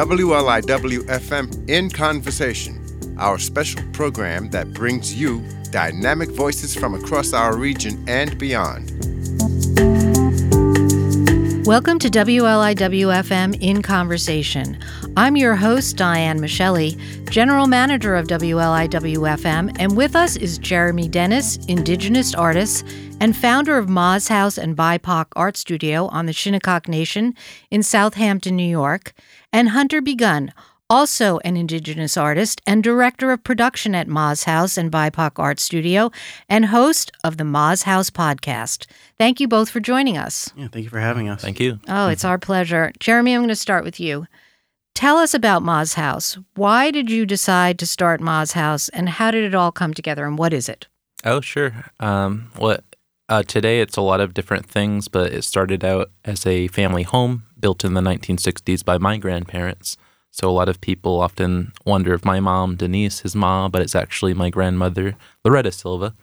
WLIW FM In Conversation, our special program that brings you dynamic voices from across our region and beyond. Welcome to WLIW FM In Conversation. I'm your host, Diane Masciale, General Manager of WLIW FM, and with us is Jeremy Dennis, Indigenous artist and founder of Ma's House and BIPOC Art Studio on the Shinnecock Nation in Southampton, New York, and Hunter Begun, also an Indigenous artist and director of production at Ma's House and BIPOC Art Studio, and host of the Ma's House podcast. Thank you both for joining us. Yeah, thank you for having us. Thank you. Oh, it's our pleasure. Jeremy, I'm going to start with you. Tell us about Ma's House. Why did you decide to start Ma's House, and how did it all come together, and what is it? Oh, sure. Um, what uh, today it's a lot of different things, but it started out as a family home built in the 1960s by my grandparents. So a lot of people often wonder if my mom, Denise, is ma, but it's actually my grandmother, Loretta Silva.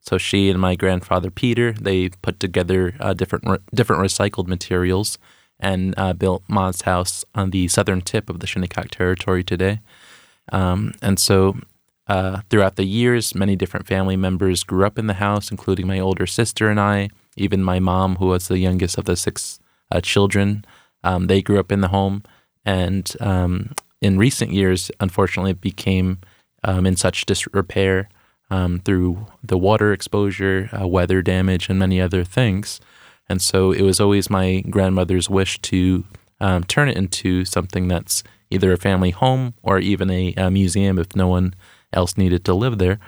So she and my grandfather Peter, they put together uh, different re- different recycled materials and uh, built Ma's house on the southern tip of the Shinnecock Territory today. Um, and so uh, throughout the years, many different family members grew up in the house, including my older sister and I, even my mom, who was the youngest of the six uh, children. Um, they grew up in the home. And um, in recent years, unfortunately, it became um, in such disrepair um, through the water exposure, uh, weather damage, and many other things. And so it was always my grandmother's wish to um, turn it into something that's either a family home or even a, a museum if no one else needed to live there.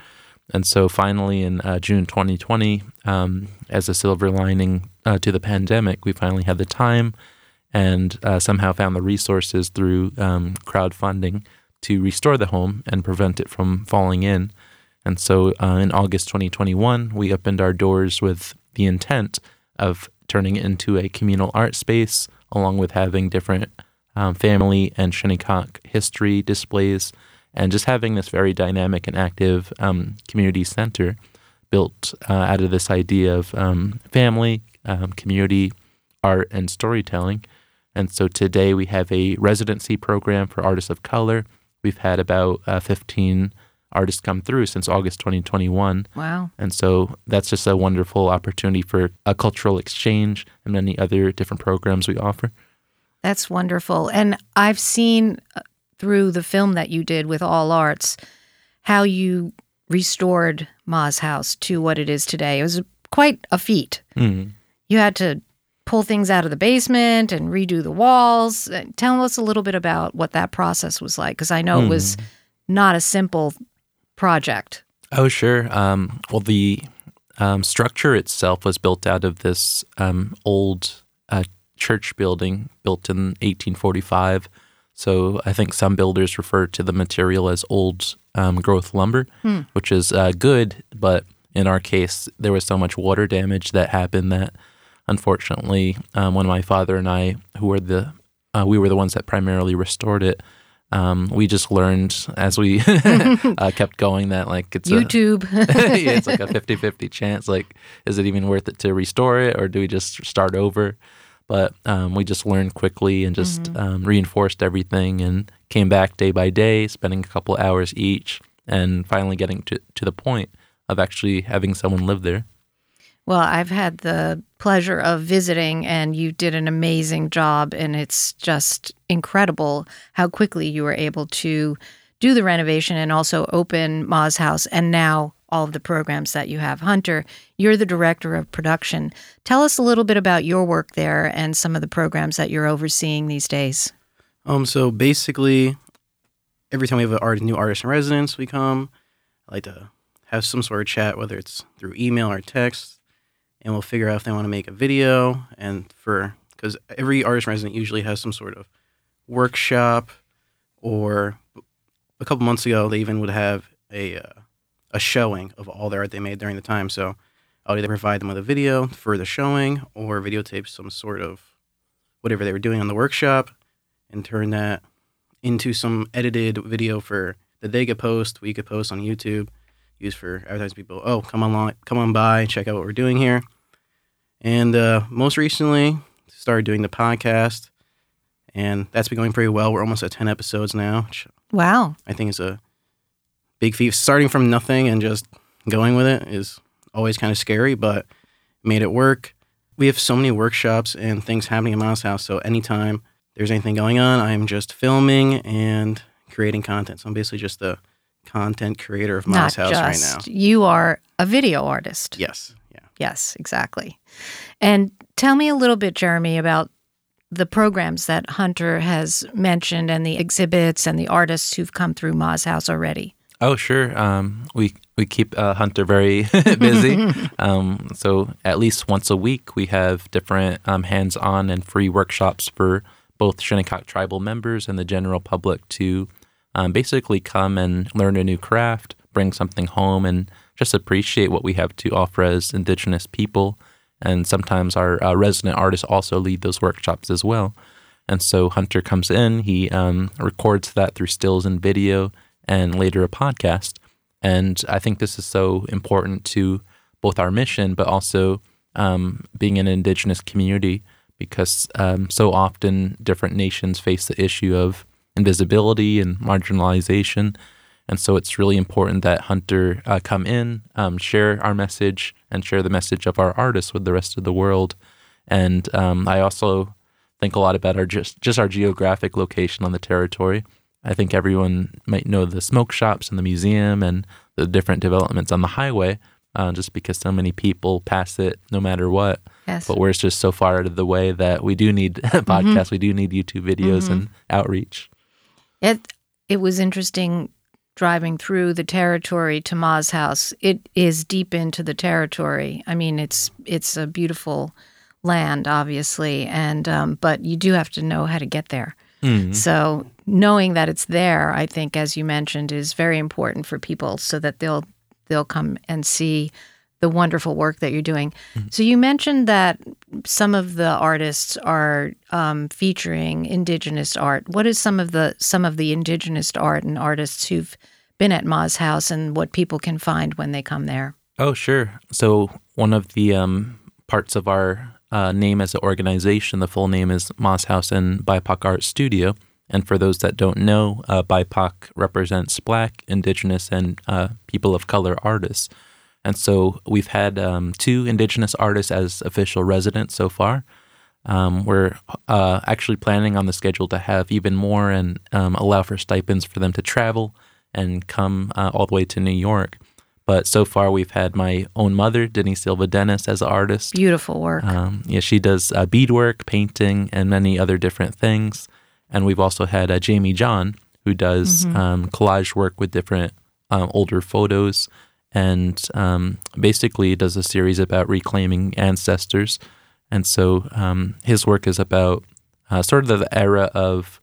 And so finally, in uh, June 2020, um, as a silver lining uh, to the pandemic, we finally had the time and uh, somehow found the resources through um, crowdfunding to restore the home and prevent it from falling in. And so uh, in August 2021, we opened our doors with the intent of turning it into a communal art space, along with having different um, family and Shinnecock history displays and just having this very dynamic and active um, community center built uh, out of this idea of um, family, um, community, art, and storytelling. And so today we have a residency program for artists of color. We've had about uh, 15 artists come through since August 2021. Wow. And so that's just a wonderful opportunity for a cultural exchange and many other different programs we offer. That's wonderful. And I've seen uh, through the film that you did with All Arts how you restored Ma's house to what it is today. It was quite a feat. Mm. You had to pull things out of the basement and redo the walls. Uh, Tell us a little bit about what that process was like, because I know it was not a simple project. Oh, sure. Um, well, the um, structure itself was built out of this um, old uh, church building built in 1845. So I think some builders refer to the material as old um, growth lumber, which is uh, good. But in our case, there was so much water damage that happened that unfortunately, um, when my father and I, who were the uh, we were the ones that primarily restored it, um, we just learned as we uh, kept going that like it's a, YouTube. yeah, it's like a 50-50 chance. Like, is it even worth it to restore it, or do we just start over? But um, we just learned quickly and just um, reinforced everything, and came back day by day, spending a couple hours each, and finally getting to to the point of actually having someone live there. Well, I've had the pleasure of visiting, and you did an amazing job. And it's just incredible how quickly you were able to do the renovation and also open Ma's house, and now all of the programs that you have. Hunter, you're the director of production. Tell us a little bit about your work there and some of the programs that you're overseeing these days. Um, so basically, every time we have art, new artist in residence, we come. I like to have some sort of chat, whether it's through email or text, and we'll figure out if they want to make a video. And for because every artist resident usually has some sort of workshop, or a couple months ago they even would have a uh, a showing of all the art they made during the time. So I'll either provide them with a video for the showing or videotape some sort of whatever they were doing on the workshop and turn that into some edited video for that they could post, we could post on YouTube, use for advertising people. Oh, come on, come on by, check out what we're doing here. And uh, most recently, started doing the podcast, and that's been going pretty well. We're almost at 10 episodes now, Wow. I think is a big feat. Starting from nothing and just going with it is always kind of scary, but made it work. We have so many workshops and things happening in Ma's House, so anytime there's anything going on, I'm just filming and creating content. So I'm basically just the content creator of Mouse Not House just. right now. You are a video artist. Yes. Yeah. Yes, exactly. And tell me a little bit, Jeremy, about the programs that Hunter has mentioned and the exhibits and the artists who've come through Ma's House already. Oh, sure. Um, we we keep uh, Hunter very busy. um, so at least once a week, we have different um, hands-on and free workshops for both Shinnecock tribal members and the general public to um, basically come and learn a new craft, bring something home, and just appreciate what we have to offer as Indigenous people. And sometimes our uh, resident artists also lead those workshops as well. And so Hunter comes in, he um, records that through stills and video, and later a podcast. And I think this is so important to both our mission, but also um, being an Indigenous community, because um, so often different nations face the issue of invisibility and marginalization. And so it's really important that Hunter uh, come in, um, share our message, and share the message of our artists with the rest of the world. And um, I also think a lot about our just just our geographic location on the territory. I think everyone might know the smoke shops and the museum and the different developments on the highway, uh, just because so many people pass it no matter what. Yes. But we're just so far out of the way that we do need podcasts, we do need YouTube videos and outreach. It it was interesting driving through the territory to Ma's house. It is deep into the territory. I mean, it's it's a beautiful land, obviously, and um, but you do have to know how to get there. So knowing that it's there, I think, as you mentioned, is very important for people so that they'll they'll come and see the wonderful work that you're doing. So you mentioned that some of the artists are um, featuring indigenous art. What is some of the some of the indigenous art and artists who've been at Ma's house and what people can find when they come there? Oh, sure. So one of the um, parts of our uh, name as an organization, the full name is Ma's House and BIPOC Art Studio. And for those that don't know, uh, BIPOC represents Black, Indigenous, and uh, people of color artists. And so we've had um, two Indigenous artists as official residents so far. Um, we're uh, actually planning on the schedule to have even more and um, allow for stipends for them to travel and come uh, all the way to New York. But so far, we've had my own mother, Denise Silva Dennis, as an artist. Beautiful work. Um, yeah, she does uh, beadwork, painting, and many other different things. And we've also had uh, Jamie John, who does um, collage work with different um, older photos and um, basically does a series about reclaiming ancestors. And so um, his work is about uh, sort of the era of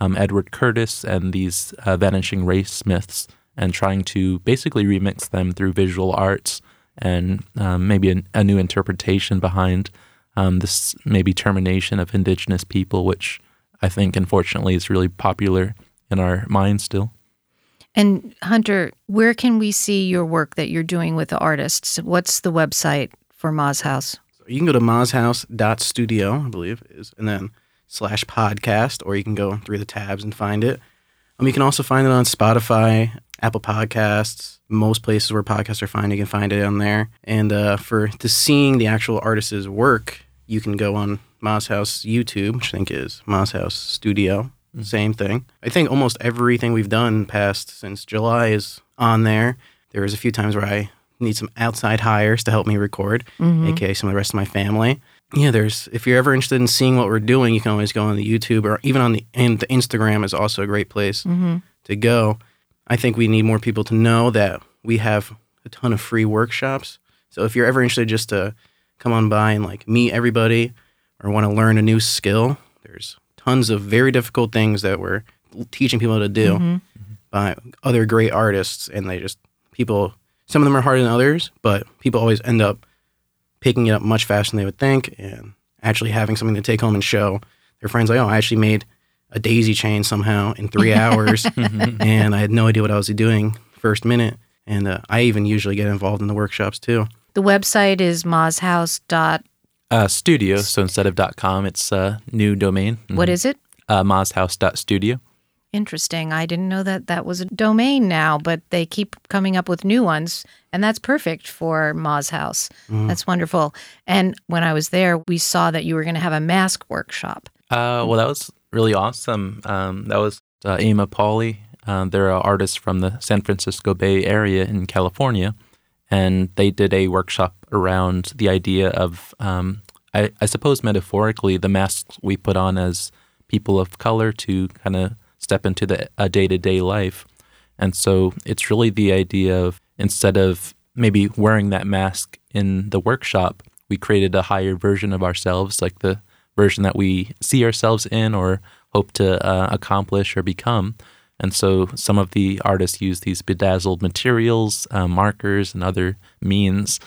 um, Edward Curtis and these uh, vanishing race myths and trying to basically remix them through visual arts and um, maybe a, a new interpretation behind um, this maybe termination of indigenous people, which I think unfortunately is really popular in our minds still. And Hunter, where can we see your work that you're doing with the artists? What's the website for Ma's house? So you can go to mashouse.studio, I believe it is, and then slash podcast, or you can go through the tabs and find it. Um, you can also find it on Spotify, Apple Podcasts, most places where podcasts are found. You can find it on there. And uh, for to seeing the actual artist's work, you can go on Ma's House YouTube, which I think is Ma's House Studio. Same thing. I think almost everything we've done past since July is on there. There was a few times where I need some outside hires to help me record, aka some of the rest of my family. Yeah, there's if you're ever interested in seeing what we're doing, you can always go on the YouTube or even on the and the Instagram is also a great place mm-hmm. to go. I think we need more people to know that we have a ton of free workshops. So if you're ever interested just to come on by and like meet everybody or want to learn a new skill, there's tons of very difficult things that we're teaching people to do mm-hmm. by other great artists and they just people some of them are harder than others, but people always end up picking it up much faster than they would think and actually having something to take home and show their friends like, oh, I actually made a daisy chain somehow in three hours and I had no idea what I was doing first minute. And uh, I even usually get involved in the workshops too. The website is mashouse. dot- Uh, studio. So instead of .com, it's a new domain. What is it? uh, mashouse.studio. Interesting. I didn't know that that was a domain now, but they keep coming up with new ones, and that's perfect for Ma's House. That's wonderful. And when I was there, we saw that you were going to have a mask workshop. Uh, well, that was really awesome. Um, that was uh, Emma Pauley. Uh, they're an artist from the San Francisco Bay Area in California, and they did a workshop around the idea of, um, I, I suppose, metaphorically, the masks we put on as people of color to kind of step into the a day to day life. And so it's really the idea of instead of maybe wearing that mask in the workshop, we created a higher version of ourselves, like the version that we see ourselves in or hope to uh, accomplish or become. And so some of the artists use these bedazzled materials, uh, markers, and other means.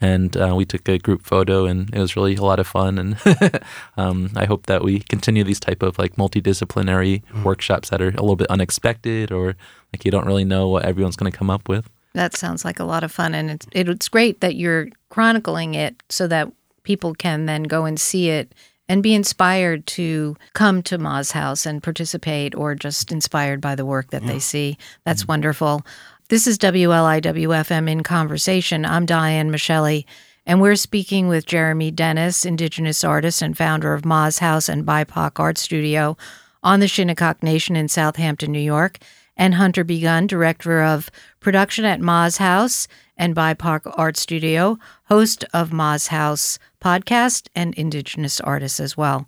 And uh, we took a group photo, and it was really a lot of fun. And um, I hope that we continue these type of like multidisciplinary workshops that are a little bit unexpected, or like you don't really know what everyone's going to come up with. That sounds like a lot of fun, and it's it's great that you're chronicling it so that people can then go and see it and be inspired to come to Ma's House and participate, or just inspired by the work that they see. That's wonderful. This is WLIWFM in conversation. I'm Diane Masciale, and we're speaking with Jeremy Dennis, Indigenous artist and founder of Ma's House and BIPOC Art Studio on the Shinnecock Nation in Southampton, New York, and Hunter Begun, director of production at Ma's House and BIPOC Art Studio, host of Ma's House podcast, and Indigenous artist as well.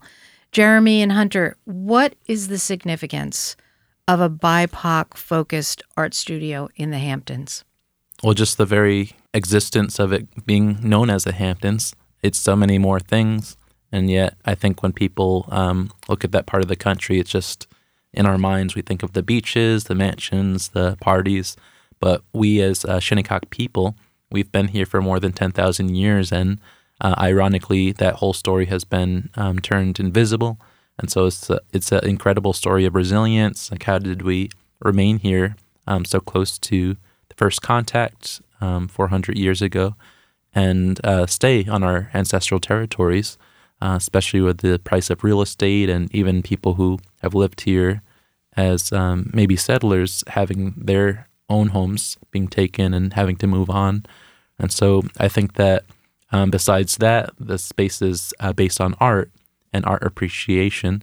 Jeremy and Hunter, what is the significance of a BIPOC focused art studio in the Hamptons? Well, just the very existence of it being known as the Hamptons, it's so many more things. And yet, I think when people um, look at that part of the country, it's just in our minds, we think of the beaches, the mansions, the parties. But we, as uh, Shinnecock people, we've been here for more than 10,000 years. And uh, ironically, that whole story has been um, turned invisible. And so it's, a, it's an incredible story of resilience. Like, how did we remain here um, so close to the first contact um, 400 years ago and uh, stay on our ancestral territories, uh, especially with the price of real estate and even people who have lived here as um, maybe settlers having their own homes being taken and having to move on. And so I think that um, besides that, the space is uh, based on art and art appreciation.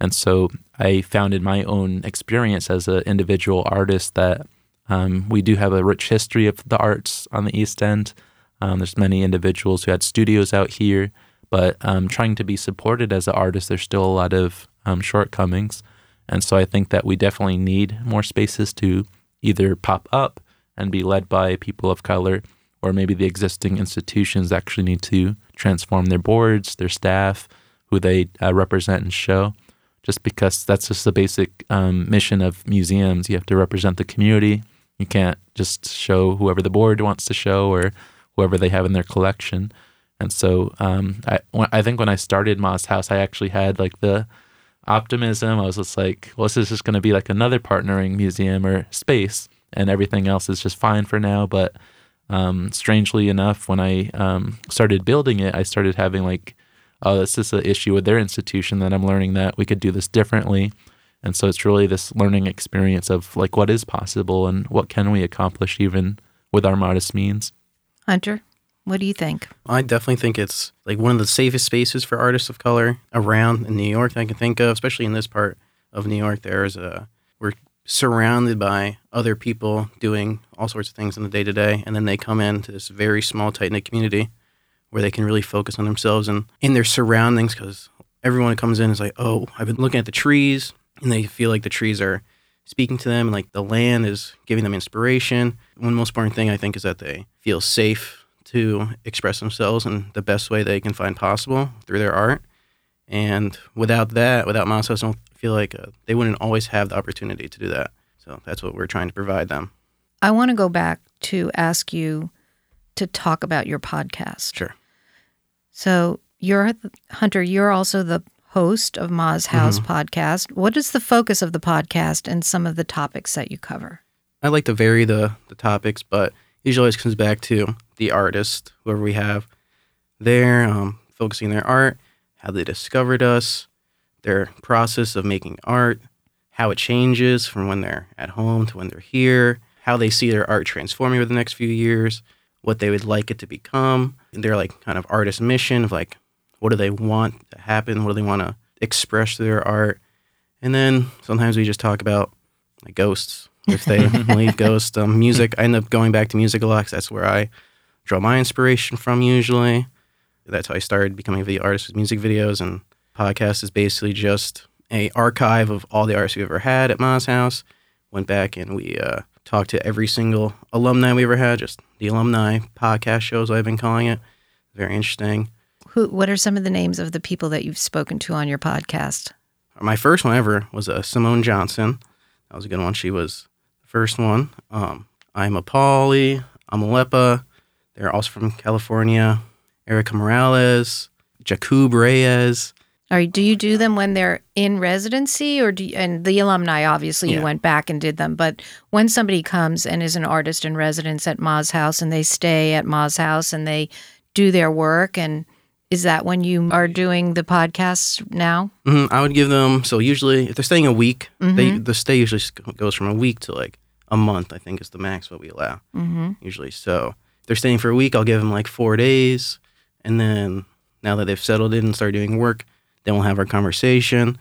And so I found in my own experience as an individual artist that um, we do have a rich history of the arts on the East End. Um, there's many individuals who had studios out here, but um, trying to be supported as an artist, there's still a lot of um, shortcomings. And so I think that we definitely need more spaces to either pop up and be led by people of color, or maybe the existing institutions actually need to transform their boards, their staff, who they uh, represent and show. Just because that's just the basic um, mission of museums. You have to represent the community. You can't just show whoever the board wants to show or whoever they have in their collection. And so um, I, when- I think when I started Ma's House, I actually had like the optimism. I was just like, well, this is just going to be like another partnering museum or space, and everything else is just fine for now. But um, strangely enough, when I um, started building it, I started having like, oh, this is an issue with their institution that I'm learning that we could do this differently. And so it's really this learning experience of like what is possible and what can we accomplish even with our modest means. Hunter, what do you think? I definitely think it's like one of the safest spaces for artists of color around in New York that I can think of, especially in this part of New York. There's a we're surrounded by other people doing all sorts of things in the day to day, and then they come into this very small, tight knit community where they can really focus on themselves and in their surroundings because everyone who comes in is like, oh, I've been looking at the trees, and they feel like the trees are speaking to them, and like the land is giving them inspiration. One most important thing I think is that they feel safe to express themselves in the best way they can find possible through their art. And without that, without House, I don't feel like uh, they wouldn't always have the opportunity to do that. So that's what we're trying to provide them. I want to go back to ask you to talk about your podcast. Sure. So you're Hunter. You're also the host of Ma's House podcast. What is the focus of the podcast and some of the topics that you cover? I like to vary the, the topics, but usually always comes back to the artist, whoever we have there, um, focusing their art, how they discovered us, their process of making art, how it changes from when they're at home to when they're here, how they see their art transforming over the next few years, what they would like it to become, their like kind of artist mission of like what do they want to happen, what do they want to express through their art. And then sometimes we just talk about like ghosts, if they believe ghosts, um, music. I end up going back to music a lot 'cause that's where I draw my inspiration from usually. That's how I started becoming a video artist with music videos and podcast is basically just a archive of all the artists we've ever had at Ma's house. Went back and we uh, talked to every single alumni we ever had, just the alumni podcast shows I've been calling it. Very interesting. Who? What are some of the names of the people that you've spoken to on your podcast? My first one ever was uh, Simone Johnson. That was a good one. She was the first one. Um, I'm a Polly. I'm Alepa. They're also from California. Erica Morales, Jakub Reyes. Or do you do them when they're in residency, or do you, and the alumni? Obviously, you went back and did them. But when somebody comes and is an artist in residence at Ma's house, and they stay at Ma's house and they do their work, and is that when you are doing the podcasts now? hmm I would give them so usually if they're staying a week, they the stay usually goes from a week to like a month. I think is the max what we allow Mm-hmm. usually. So if they're staying for a week, I'll give them like four days, and then now that they've settled in and started doing work, then we'll have our conversation.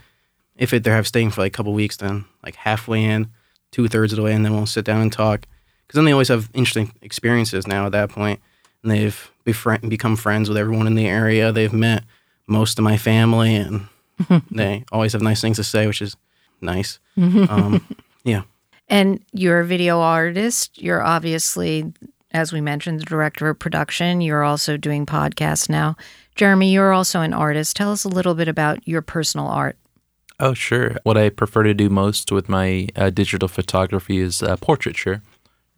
If it, they're have staying for like a couple weeks, then like halfway in, two thirds of the way, and then we'll sit down and talk. Because then they always have interesting experiences now at that point, and they've befri- become friends with everyone in the area. They've met most of my family, and they always have nice things to say, which is nice. Um, yeah. And you're a video artist. You're obviously, as we mentioned, the director of production. You're also doing podcasts now. Jeremy, you're also an artist. Tell us a little bit about your personal art. Oh, sure. What I prefer to do most with my uh, digital photography is uh, portraiture.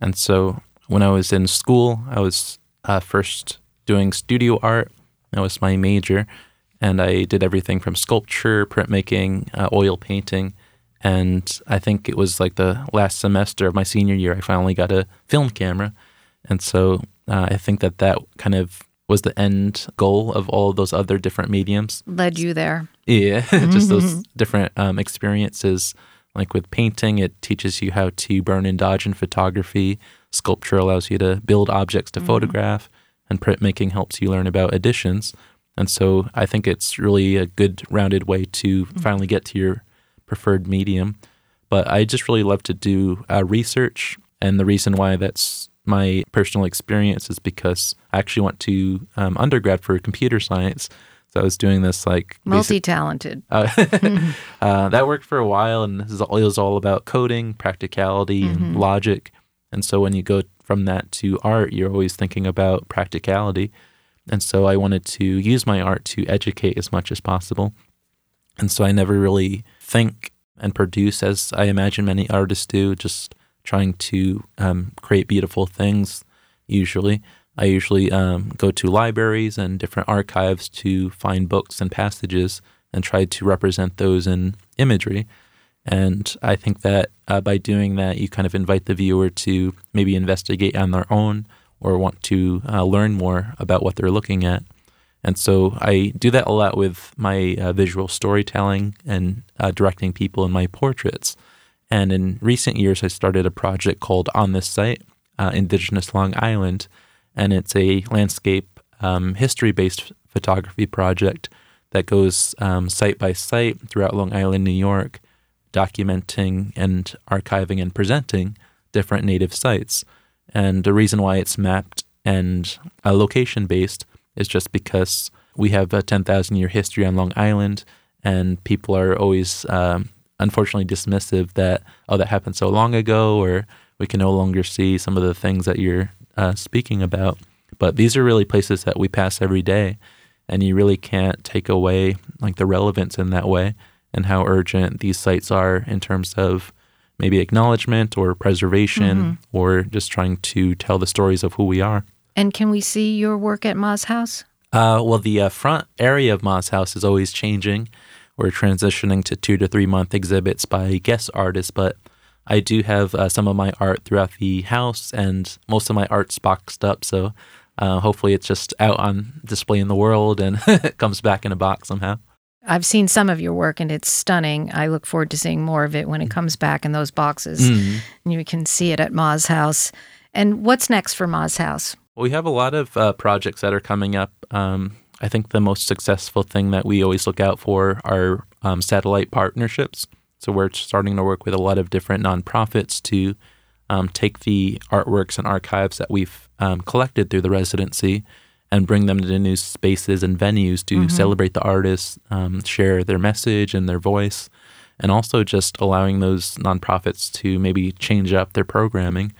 And so when I was in school, I was uh, first doing studio art. That was my major. And I did everything from sculpture, printmaking, uh, oil painting. And I think it was like the last semester of my senior year, I finally got a film camera. And so uh, I think that that kind of was the end goal of all of those other different mediums. Led you there. Yeah, just those different um, experiences. Like with painting, it teaches you how to burn and dodge in photography. Sculpture allows you to build objects to photograph, and printmaking helps you learn about additions. And so I think it's really a good rounded way to finally get to your preferred medium. But I just really love to do uh, research. And the reason why that's my personal experience is because I actually went to um, undergrad for computer science. So I was doing this like Multi talented. uh, uh, that worked for a while, and this is all, it was all about coding, practicality, and logic. And so when you go from that to art, you're always thinking about practicality. And so I wanted to use my art to educate as much as possible. And so I never really think and produce as I imagine many artists do, just trying to um, create beautiful things. Usually, I usually um, go to libraries and different archives to find books and passages and try to represent those in imagery. And I think that uh, by doing that, you kind of invite the viewer to maybe investigate on their own or want to uh, learn more about what they're looking at. And so I do that a lot with my uh, visual storytelling and uh, directing people in my portraits. And in recent years, I started a project called On This Site, uh, Indigenous Long Island. And it's a landscape um, history based photography project that goes um, site by site throughout Long Island, New York, documenting and archiving and presenting different native sites. And the reason why it's mapped and uh, location based is just because we have a 10,000 year history on Long Island, and people are always um, unfortunately dismissive that, oh, that happened so long ago, or we can no longer see some of the things that you're uh, speaking about. But these are really places that we pass every day, and you really can't take away like the relevance in that way and how urgent these sites are in terms of maybe acknowledgement or preservation or just trying to tell the stories of who we are. And can we see your work at Ma's house? Uh, well, the uh, front area of Ma's house is always changing. We're transitioning to two to three month exhibits by guest artists, but I do have uh, some of my art throughout the house, and most of my art's boxed up. So uh, hopefully, it's just out on display in the world and it comes back in a box somehow. I've seen some of your work and it's stunning. I look forward to seeing more of it when it comes back in those boxes. Mm. And you can see it at Ma's house. And what's next for Ma's house? Well, we have a lot of uh, projects that are coming up. Um, I think the most successful thing that we always look out for are um, satellite partnerships. So we're starting to work with a lot of different nonprofits to um, take the artworks and archives that we've um, collected through the residency and bring them to new spaces and venues to celebrate the artists, um, share their message and their voice, and also just allowing those nonprofits to maybe change up their programming.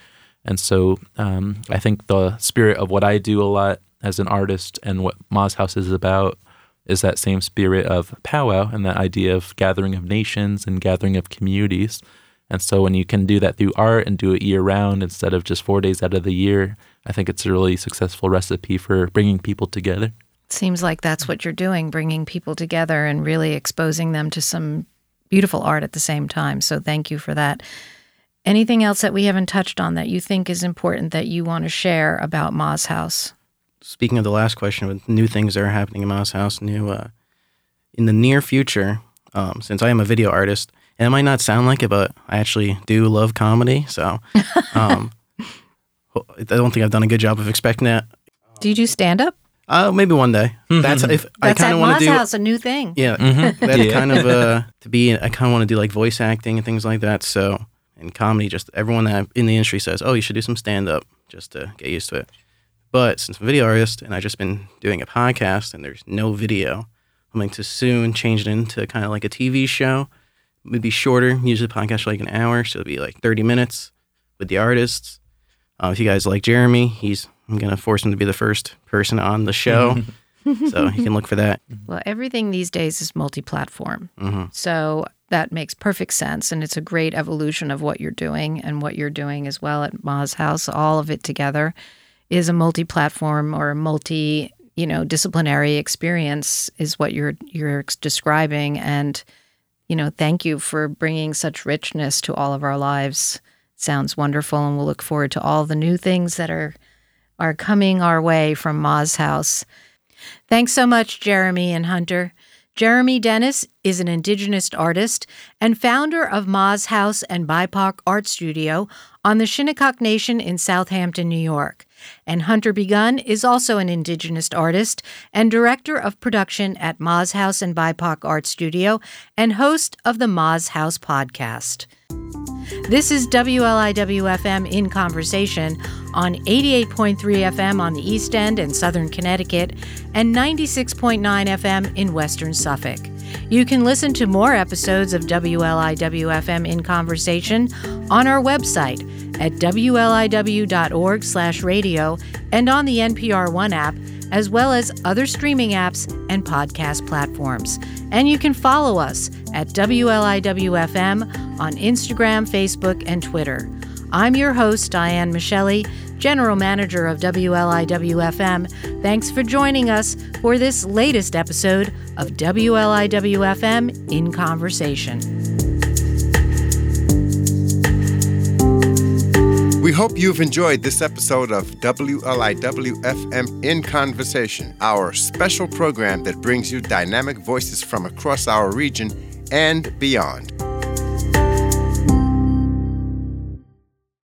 And so um, I think the spirit of what I do a lot as an artist and what Ma's House is about is that same spirit of powwow and that idea of gathering of nations and gathering of communities. And so when you can do that through art and do it year round instead of just four days out of the year, I think it's a really successful recipe for bringing people together. Seems like that's what you're doing, bringing people together and really exposing them to some beautiful art at the same time. So thank you for that. Anything else that we haven't touched on that you think is important that you want to share about Ma's house? Speaking of the last question, with new things that are happening in Ma's House, new uh, in the near future, um, since I am a video artist, and it might not sound like it, but I actually do love comedy. So um, I don't think I've done a good job of expecting that. Do you do stand up? Uh, maybe one day. That's if I kind of want to do. house, a new thing. Yeah, Mm-hmm. that's Yeah. kind of uh to be. I kind of want to do like voice acting and things like that. So in comedy, just everyone that in the industry says, "Oh, you should do some stand up just to get used to it." But since I'm a video artist and I've just been doing a podcast and there's no video, I'm going to soon change it into kind of like a TV show. Maybe shorter. Usually, the podcast for like an hour, so it'll be like 30 minutes with the artists. Uh, if you guys like Jeremy, he's I'm gonna force him to be the first person on the show, so you can look for that. Well, everything these days is multi platform. hmm So that makes perfect sense. And it's a great evolution of what you're doing and what you're doing as well at Ma's house. All of it together is a multi platform or a multi you know disciplinary experience is what you're you're describing. And you know thank you for bringing such richness to all of our lives. Sounds wonderful and we'll look forward to all the new things that are are coming our way from Ma's house. Thanks so much, Jeremy and Hunter. Jeremy Dennis is an Indigenous artist and founder of Ma's House and BIPOC Art Studio on the Shinnecock Nation in Southampton, New York. And Hunter Begun is also an Indigenous artist and director of production at Ma's House and BIPOC Art Studio and host of the Ma's House podcast. This is WLIWFM in conversation on 88.3 FM on the East End and Southern Connecticut and 96.9 FM in Western Suffolk. You can listen to more episodes of WLIWFM in conversation on our website at wliw.org/radio and on the NPR One app as well as other streaming apps and podcast platforms. And you can follow us at WLIWFM on Instagram, Facebook, and Twitter. I'm your host, Diane Masciale, General Manager of WLIWFM. Thanks for joining us for this latest episode of WLIWFM in Conversation. We hope you've enjoyed this episode of WLIWFM In Conversation, our special program that brings you dynamic voices from across our region and beyond.